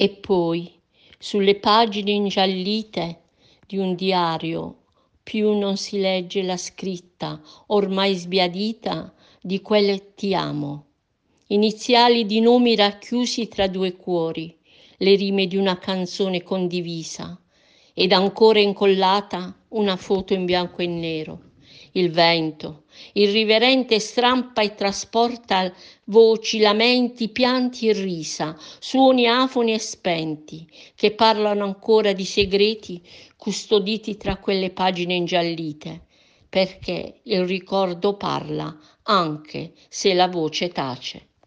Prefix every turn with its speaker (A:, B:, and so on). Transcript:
A: E poi, sulle pagine ingiallite di un diario, più non si legge la scritta, ormai sbiadita, di quelle ti amo. Iniziali di nomi racchiusi tra due cuori, le rime di una canzone condivisa, ed ancora incollata una foto in bianco e nero il vento, irriverente strampa e trasporta voci, lamenti, pianti e risa, suoni afoni e spenti, che parlano ancora di segreti custoditi tra quelle pagine ingiallite, perché il ricordo parla anche se la voce tace.